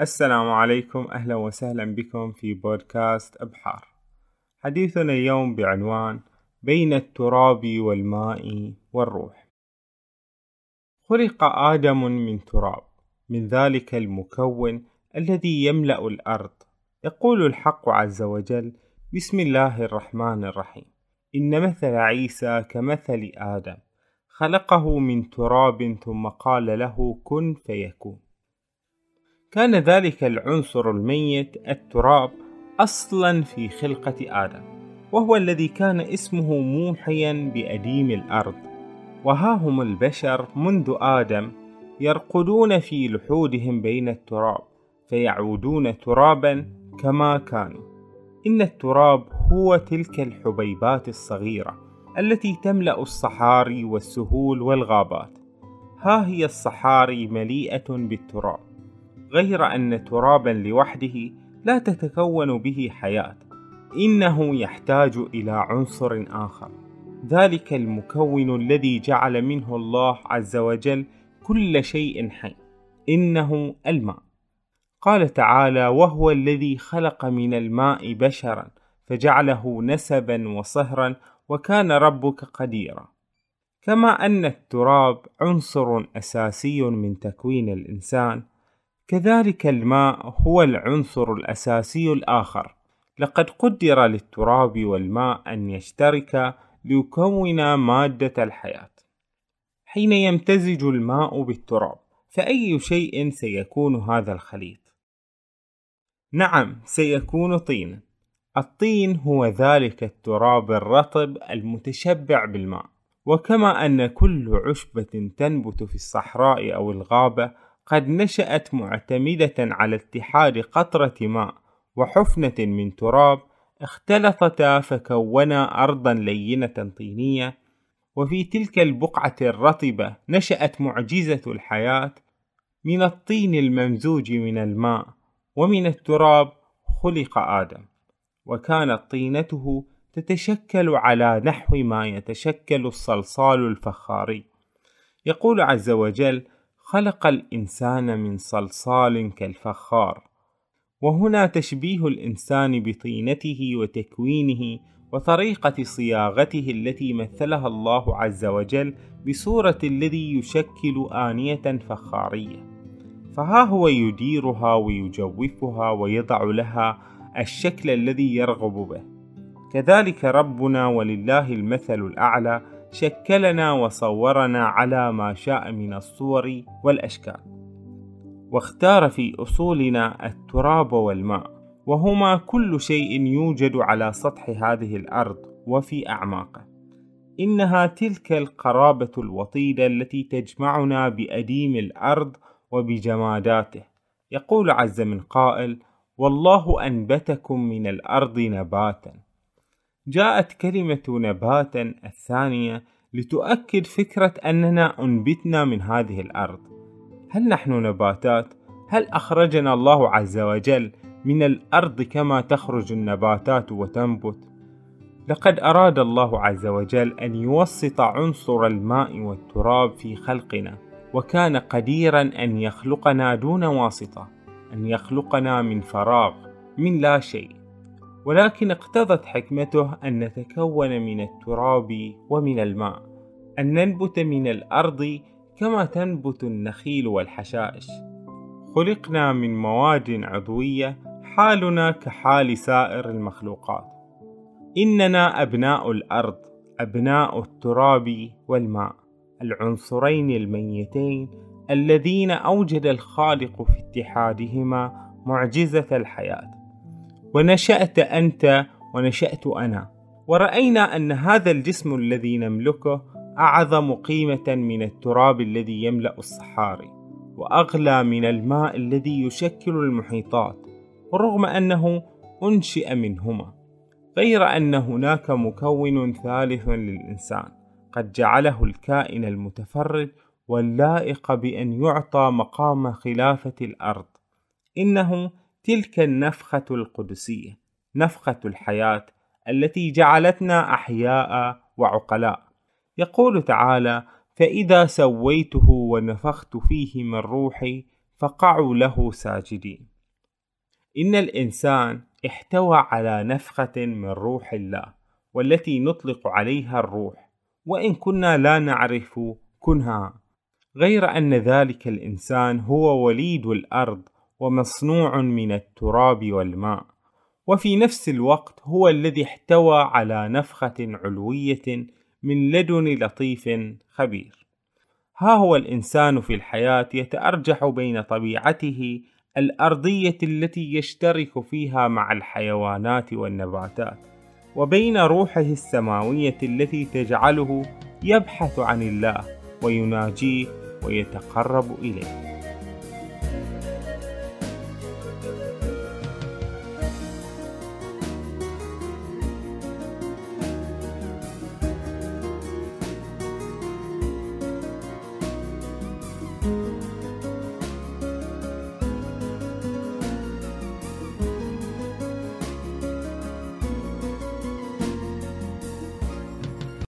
السلام عليكم أهلا وسهلا بكم في بودكاست أبحار. حديثنا اليوم بعنوان بين التراب والماء والروح. خلق آدم من تراب من ذلك المكون الذي يملأ الأرض. يقول الحق عز وجل بسم الله الرحمن الرحيم. إن مثل عيسى كمثل آدم خلقه من تراب ثم قال له كن فيكون كان ذلك العنصر الميت التراب أصلا في خلقة آدم وهو الذي كان اسمه موحيا بأديم الأرض. وها هم البشر منذ آدم يرقدون في لحودهم بين التراب فيعودون ترابا كما كانوا. إن التراب هو تلك الحبيبات الصغيرة التي تملأ الصحاري والسهول والغابات. ها هي الصحاري مليئة بالتراب. غير أن ترابا لوحده لا تتكون به حياة إنه يحتاج إلى عنصر آخر. ذلك المكون الذي جعل منه الله عز وجل كل شيء حي إنه الماء. قال تعالى وهو الذي خلق من الماء بشرا فجعله نسبا وصهرا وكان ربك قديرا. كما أن التراب عنصر أساسي من تكوين الإنسان كذلك الماء هو العنصر الأساسي الآخر. لقد قدر للتراب والماء أن يشتركا ليكونا مادة الحياة. حين يمتزج الماء بالتراب فأي شيء سيكون هذا الخليط؟ نعم سيكون طينا الطين هو ذلك التراب الرطب المتشبع بالماء. وكما أن كل عشبة تنبت في الصحراء أو الغابة قد نشأت معتمدة على اتحاد قطرة ماء وحفنة من تراب اختلطتا فكونا أرضا لينة طينية. وفي تلك البقعة الرطبة نشأت معجزة الحياة. من الطين الممزوج من الماء ومن التراب خلق آدم. وكانت طينته تتشكل على نحو ما يتشكل الصلصال الفخاري. يقول عز وجل خلق الإنسان من صلصال كالفخار وهنا تشبيه الإنسان بطينته وتكوينه وطريقة صياغته التي مثلها الله عز وجل بصورة الذي يشكل آنية فخارية. فها هو يديرها ويجوفها ويضع لها الشكل الذي يرغب به. كذلك ربنا ولله المثل الأعلى شكلنا وصورنا على ما شاء من الصور والأشكال واختار في أصولنا التراب والماء وهما كل شيء يوجد على سطح هذه الأرض وفي أعماقه. إنها تلك القرابة الوطيدة التي تجمعنا بأديم الأرض وبجماداته. يقول عز من قائل والله أنبتكم من الأرض نباتا. جاءت كلمة نباتا الثانية لتؤكد فكرة أننا أنبتنا من هذه الأرض هل نحن نباتات؟ هل أخرجنا الله عز وجل من الأرض كما تخرج النباتات وتنبت؟ لقد أراد الله عز وجل أن يوسط عنصر الماء والتراب في خلقنا وكان قديرا أن يخلقنا دون واسطة أن يخلقنا من فراغ من لا شيء ولكن اقتضت حكمته أن نتكون من التراب ومن الماء أن ننبت من الأرض كما تنبت النخيل والحشائش. خلقنا من مواد عضوية حالنا كحال سائر المخلوقات. إننا أبناء الأرض أبناء التراب والماء العنصرين الميتين الذين أوجد الخالق في اتحادهما معجزة الحياة. ونشأت أنت ونشأت أنا. ورأينا أن هذا الجسم الذي نملكه أعظم قيمة من التراب الذي يملأ الصحاري وأغلى من الماء الذي يشكل المحيطات ورغم أنه أنشئ منهما. غير أن هناك مكون ثالث للإنسان قد جعله الكائن المتفرد واللائق بأن يعطى مقام خلافة الأرض. إنه تلك النفخة القدسية نفخة الحياة التي جعلتنا أحياء وعقلاء. يقول تعالى فإذا سويته ونفخت فيه من روحي فقعوا له ساجدين. إن الإنسان احتوى على نفخة من روح الله والتي نطلق عليها الروح وإن كنا لا نعرف كنها. غير أن ذلك الإنسان هو وليد الأرض ومصنوع من التراب والماء وفي نفس الوقت هو الذي احتوى على نفخة علوية من لدن لطيف خبير. ها هو الإنسان في الحياة يتأرجح بين طبيعته الأرضية التي يشترك فيها مع الحيوانات والنباتات وبين روحه السماوية التي تجعله يبحث عن الله ويناجيه ويتقرب إليه.